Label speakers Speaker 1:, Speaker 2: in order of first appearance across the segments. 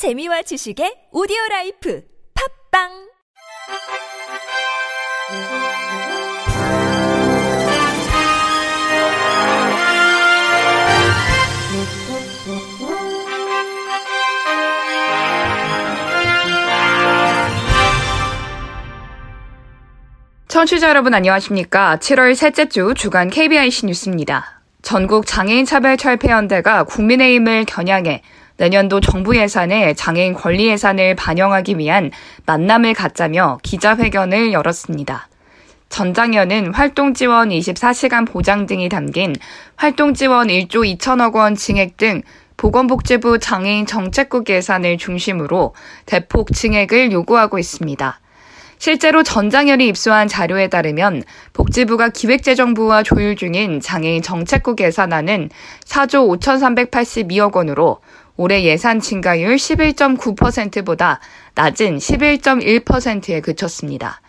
Speaker 1: 재미와 지식의 오디오 라이프 팟빵
Speaker 2: 청취자 여러분 안녕하십니까? 7월 셋째 주 주간 KBIC 뉴스입니다. 전국 장애인 차별 철폐 연대가 국민의힘을 겨냥해 내년도 정부 예산에 장애인 권리 예산을 반영하기 위한 만남을 갖자며 기자회견을 열었습니다. 전장현은 활동 지원 24시간 보장 등이 담긴 활동 지원 1조 2천억 원 증액 등 보건복지부 장애인 정책국 예산을 중심으로 대폭 증액을 요구하고 있습니다. 실제로 전장현이 입수한 자료에 따르면 복지부가 기획재정부와 조율 중인 장애인 정책국 예산안은 4조 5,382억 원으로 올해 예산 증가율 11.9%보다 낮은 11.1%에 그쳤습니다.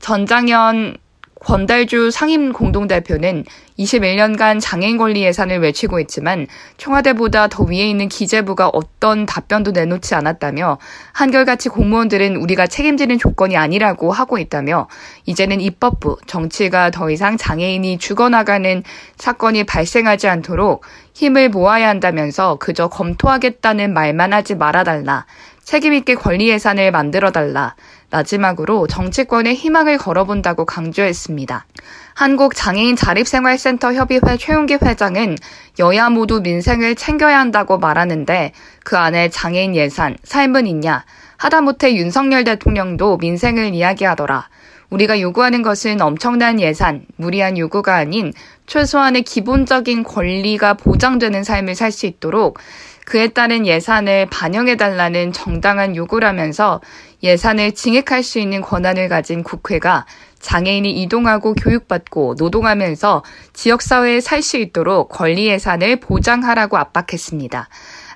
Speaker 2: 전장현 권달주 상임 공동대표는 21년간 장애인 권리 예산을 외치고 있지만 청와대보다 더 위에 있는 기재부가 어떤 답변도 내놓지 않았다며 한결같이 공무원들은 우리가 책임지는 조건이 아니라고 하고 있다며 이제는 입법부, 정치가 더 이상 장애인이 죽어나가는 사건이 발생하지 않도록 힘을 모아야 한다면서 그저 검토하겠다는 말만 하지 말아달라. 책임있게 권리 예산을 만들어달라. 마지막으로 정치권에 희망을 걸어본다고 강조했습니다. 한국장애인 자립생활센터 협의회 최용기 회장은 여야 모두 민생을 챙겨야 한다고 말하는데 그 안에 장애인 예산, 삶은 있냐? 하다못해 윤석열 대통령도 민생을 이야기하더라. 우리가 요구하는 것은 엄청난 예산, 무리한 요구가 아닌 최소한의 기본적인 권리가 보장되는 삶을 살 수 있도록 그에 따른 예산을 반영해달라는 정당한 요구라면서 예산을 증액할 수 있는 권한을 가진 국회가 장애인이 이동하고 교육받고 노동하면서 지역사회에 살 수 있도록 권리 예산을 보장하라고 압박했습니다.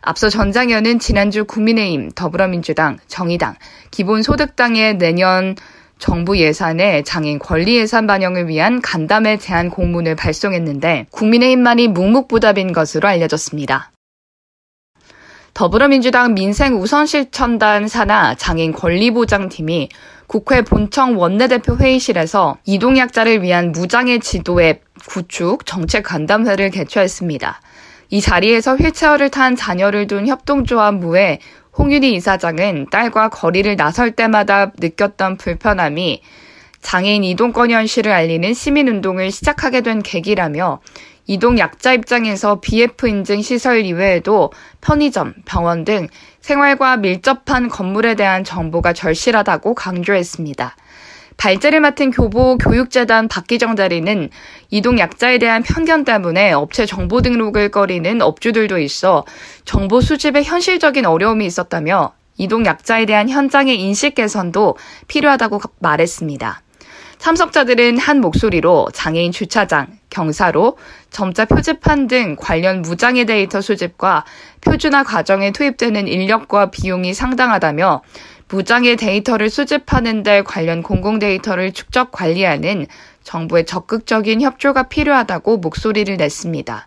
Speaker 2: 앞서 전 장현은 지난주 국민의힘, 더불어민주당, 정의당, 기본소득당의 내년 정부 예산에 장애인 권리 예산 반영을 위한 간담회 제안 공문을 발송했는데 국민의힘만이 묵묵부답인 것으로 알려졌습니다. 더불어민주당 민생 우선실천단 산하 장애인 권리보장팀이 국회 본청 원내대표 회의실에서 이동약자를 위한 무장애 지도앱 구축 정책 간담회를 개최했습니다. 이 자리에서 휠체어를 탄 자녀를 둔 협동조합무의 홍윤희 이사장은 딸과 거리를 나설 때마다 느꼈던 불편함이 장애인 이동권 현실을 알리는 시민운동을 시작하게 된 계기라며 이동 약자 입장에서 BF 인증 시설 이외에도 편의점, 병원 등 생활과 밀접한 건물에 대한 정보가 절실하다고 강조했습니다. 발제를 맡은 교보 교육재단 박기정 대리는 이동 약자에 대한 편견 때문에 업체 정보 등록을 꺼리는 업주들도 있어 정보 수집에 현실적인 어려움이 있었다며 이동 약자에 대한 현장의 인식 개선도 필요하다고 말했습니다. 참석자들은 한 목소리로 장애인 주차장, 경사로, 점자 표지판 등 관련 무장애 데이터 수집과 표준화 과정에 투입되는 인력과 비용이 상당하다며 무장애 데이터를 수집하는 데 관련 공공 데이터를 축적 관리하는 정부의 적극적인 협조가 필요하다고 목소리를 냈습니다.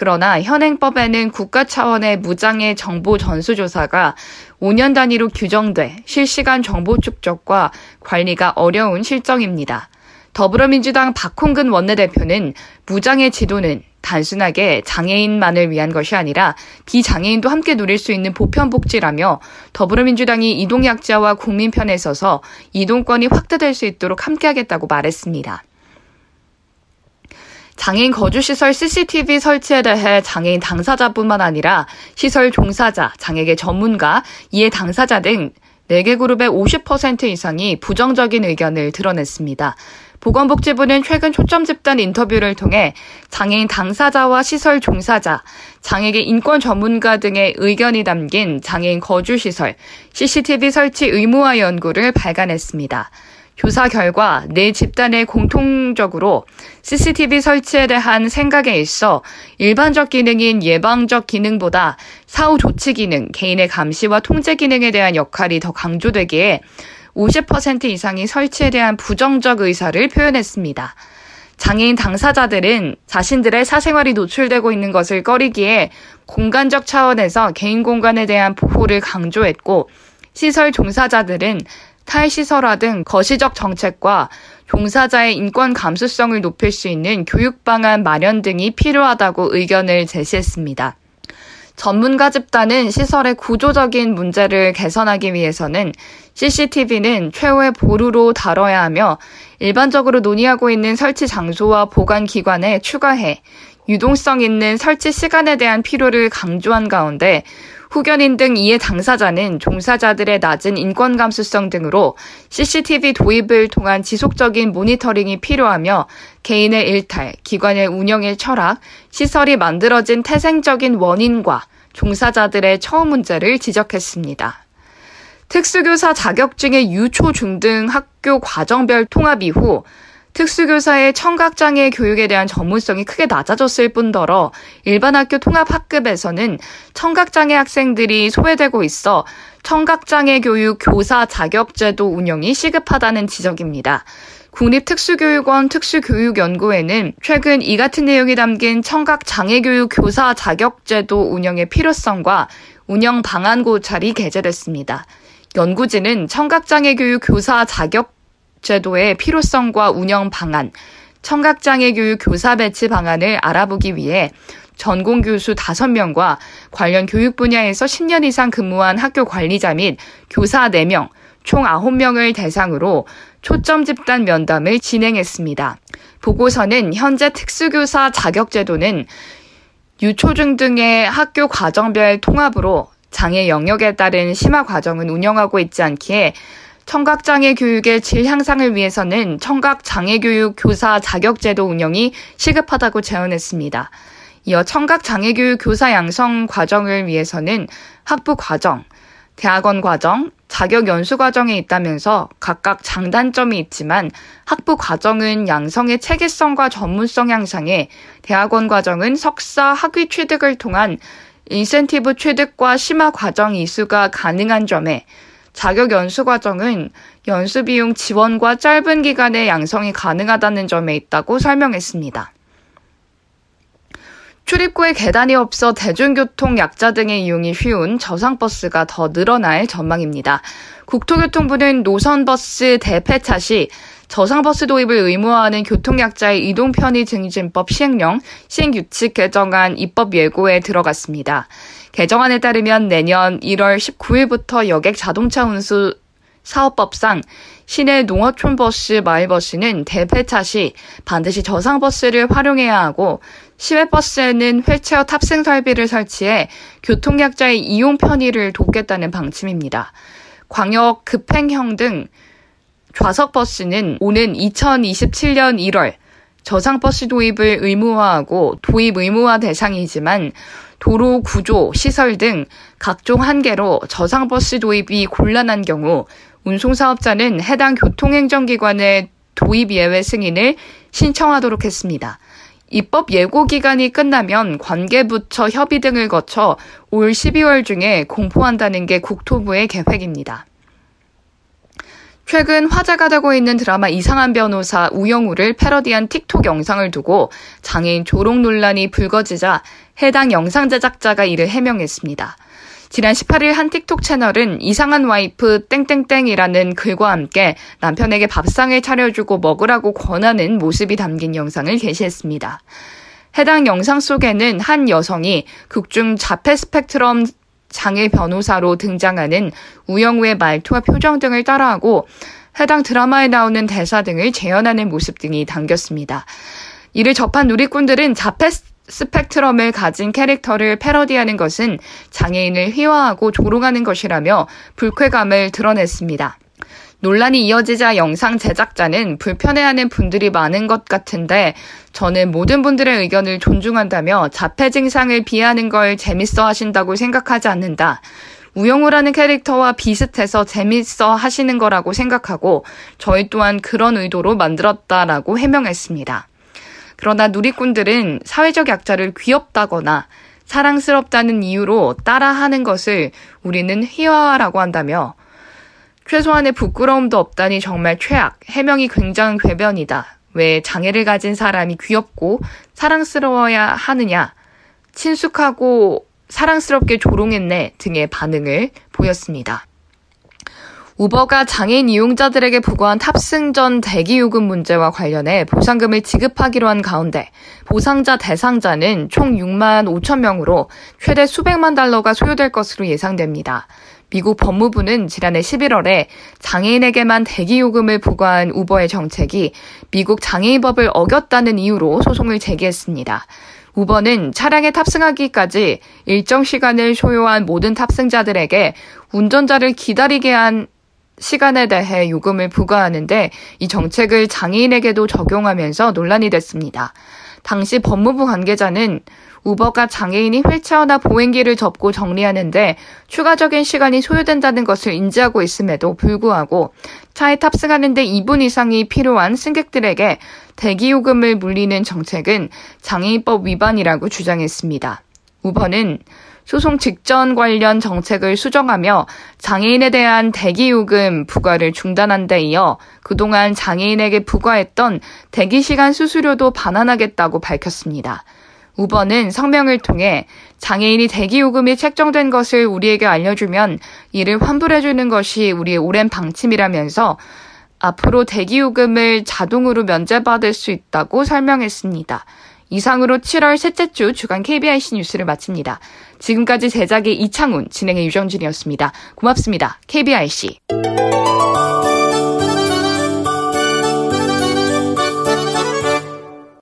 Speaker 2: 그러나 현행법에는 국가 차원의 무장애 정보 전수조사가 5년 단위로 규정돼 실시간 정보 축적과 관리가 어려운 실정입니다. 더불어민주당 박홍근 원내대표는 무장애 지도는 단순하게 장애인만을 위한 것이 아니라 비장애인도 함께 누릴 수 있는 보편복지라며 더불어민주당이 이동약자와 국민 편에 서서 이동권이 확대될 수 있도록 함께하겠다고 말했습니다. 장애인 거주시설 CCTV 설치에 대해 장애인 당사자뿐만 아니라 시설 종사자, 장애계 전문가, 이해 당사자 등 4개 그룹의 50% 이상이 부정적인 의견을 드러냈습니다. 보건복지부는 최근 초점 집단 인터뷰를 통해 장애인 당사자와 시설 종사자, 장애계 인권 전문가 등의 의견이 담긴 장애인 거주시설 CCTV 설치 의무화 연구를 발간했습니다. 조사 결과 네 집단의 공통적으로 CCTV 설치에 대한 생각에 있어 일반적 기능인 예방적 기능보다 사후 조치 기능, 개인의 감시와 통제 기능에 대한 역할이 더 강조되기에 50% 이상이 설치에 대한 부정적 의사를 표현했습니다. 장애인 당사자들은 자신들의 사생활이 노출되고 있는 것을 꺼리기에 공간적 차원에서 개인 공간에 대한 보호를 강조했고 시설 종사자들은 탈시설화 등 거시적 정책과 종사자의 인권 감수성을 높일 수 있는 교육 방안 마련 등이 필요하다고 의견을 제시했습니다. 전문가 집단은 시설의 구조적인 문제를 개선하기 위해서는 CCTV는 최후의 보루로 다뤄야 하며 일반적으로 논의하고 있는 설치 장소와 보관 기관에 추가해 유동성 있는 설치 시간에 대한 필요를 강조한 가운데 후견인 등 이해 당사자는 종사자들의 낮은 인권 감수성 등으로 CCTV 도입을 통한 지속적인 모니터링이 필요하며 개인의 일탈, 기관의 운영의 철학, 시설이 만들어진 태생적인 원인과 종사자들의 처우 문제를 지적했습니다. 특수교사 자격증의 유초 중등 학교 과정별 통합 이후 특수교사의 청각장애 교육에 대한 전문성이 크게 낮아졌을 뿐더러 일반 학교 통합 학급에서는 청각장애 학생들이 소외되고 있어 청각장애 교육 교사 자격제도 운영이 시급하다는 지적입니다. 국립특수교육원 특수교육연구회는 최근 이 같은 내용이 담긴 청각장애교육 교사 자격제도 운영의 필요성과 운영 방안 고찰이 게재됐습니다. 연구진은 청각장애 교육 교사 자격 제도의 필요성과 운영 방안, 청각장애 교육 교사 배치 방안을 알아보기 위해 전공 교수 5명과 관련 교육 분야에서 10년 이상 근무한 학교 관리자 및 교사 4명, 총 9명을 대상으로 초점 집단 면담을 진행했습니다. 보고서는 현재 특수교사 자격제도는 유초중 등의 학교 과정별 통합으로 장애 영역에 따른 심화 과정은 운영하고 있지 않기에 청각장애 교육의 질 향상을 위해서는 청각장애 교육 교사 자격제도 운영이 시급하다고 제언했습니다. 이어 청각장애 교육 교사 양성 과정을 위해서는 학부 과정, 대학원 과정, 자격 연수 과정에 있다면서 각각 장단점이 있지만 학부 과정은 양성의 체계성과 전문성 향상에 대학원 과정은 석사 학위 취득을 통한 인센티브 취득과 심화 과정 이수가 가능한 점에 자격 연수 과정은 연수 비용 지원과 짧은 기간의 양성이 가능하다는 점에 있다고 설명했습니다. 출입구에 계단이 없어 대중교통 약자 등의 이용이 쉬운 저상버스가 더 늘어날 전망입니다. 국토교통부는 노선버스 대폐차 시 저상버스 도입을 의무화하는 교통약자의 이동 편의 증진법 시행령 시행규칙 개정안 입법 예고에 들어갔습니다. 개정안에 따르면 내년 1월 19일부터 여객 자동차 운수 사업법상 시내 농어촌버스, 마을버스는 대폐차 시 반드시 저상버스를 활용해야 하고 시외버스에는 휠체어 탑승 설비를 설치해 교통약자의 이용 편의를 돕겠다는 방침입니다. 광역 급행형 등 좌석버스는 오는 2027년 1월 저상버스 도입을 의무화하고 도입 의무화 대상이지만 도로 구조, 시설 등 각종 한계로 저상버스 도입이 곤란한 경우 운송사업자는 해당 교통행정기관의 도입 예외 승인을 신청하도록 했습니다. 입법 예고 기간이 끝나면 관계부처 협의 등을 거쳐 올 12월 중에 공포한다는 게 국토부의 계획입니다. 최근 화제가 되고 있는 드라마 이상한 변호사 우영우를 패러디한 틱톡 영상을 두고 장애인 조롱 논란이 불거지자 해당 영상 제작자가 이를 해명했습니다. 지난 18일 한 틱톡 채널은 이상한 와이프 땡땡땡이라는 글과 함께 남편에게 밥상을 차려주고 먹으라고 권하는 모습이 담긴 영상을 게시했습니다. 해당 영상 속에는 한 여성이 극중 자폐 스펙트럼 장애 변호사로 등장하는 우영우의 말투와 표정 등을 따라하고 해당 드라마에 나오는 대사 등을 재현하는 모습 등이 담겼습니다. 이를 접한 누리꾼들은 자폐 스펙트럼을 가진 캐릭터를 패러디하는 것은 장애인을 희화하고 조롱하는 것이라며 불쾌감을 드러냈습니다. 논란이 이어지자 영상 제작자는 불편해하는 분들이 많은 것 같은데 저는 모든 분들의 의견을 존중한다며 자폐 증상을 비하는 걸 재밌어 하신다고 생각하지 않는다. 우영우라는 캐릭터와 비슷해서 재밌어 하시는 거라고 생각하고 저희 또한 그런 의도로 만들었다라고 해명했습니다. 그러나 누리꾼들은 사회적 약자를 귀엽다거나 사랑스럽다는 이유로 따라하는 것을 우리는 희화라고 한다며 최소한의 부끄러움도 없다니 정말 최악, 해명이 굉장한 궤변이다. 왜 장애를 가진 사람이 귀엽고 사랑스러워야 하느냐, 친숙하고 사랑스럽게 조롱했네 등의 반응을 보였습니다. 우버가 장애인 이용자들에게 부과한 탑승 전 대기 요금 문제와 관련해 보상금을 지급하기로 한 가운데 보상자 대상자는 총 6만 5천 명으로 최대 수백만 달러가 소요될 것으로 예상됩니다. 미국 법무부는 지난해 11월에 장애인에게만 대기 요금을 부과한 우버의 정책이 미국 장애인법을 어겼다는 이유로 소송을 제기했습니다. 우버는 차량에 탑승하기까지 일정 시간을 소요한 모든 탑승자들에게 운전자를 기다리게 한 시간에 대해 요금을 부과하는데 이 정책을 장애인에게도 적용하면서 논란이 됐습니다. 당시 법무부 관계자는 우버가 장애인이 휠체어나 보행기를 접고 정리하는데 추가적인 시간이 소요된다는 것을 인지하고 있음에도 불구하고 차에 탑승하는데 2분 이상이 필요한 승객들에게 대기요금을 물리는 정책은 장애인법 위반이라고 주장했습니다. 우버는 소송 직전 관련 정책을 수정하며 장애인에 대한 대기요금 부과를 중단한 데 이어 그동안 장애인에게 부과했던 대기시간 수수료도 반환하겠다고 밝혔습니다. 우버는 성명을 통해 장애인이 대기요금이 책정된 것을 우리에게 알려주면 이를 환불해주는 것이 우리의 오랜 방침이라면서 앞으로 대기요금을 자동으로 면제받을 수 있다고 설명했습니다. 이상으로 7월 셋째 주 주간 KBIC 뉴스를 마칩니다. 지금까지 제작의 이창훈, 진행의 유정진이었습니다. 고맙습니다. KBIC.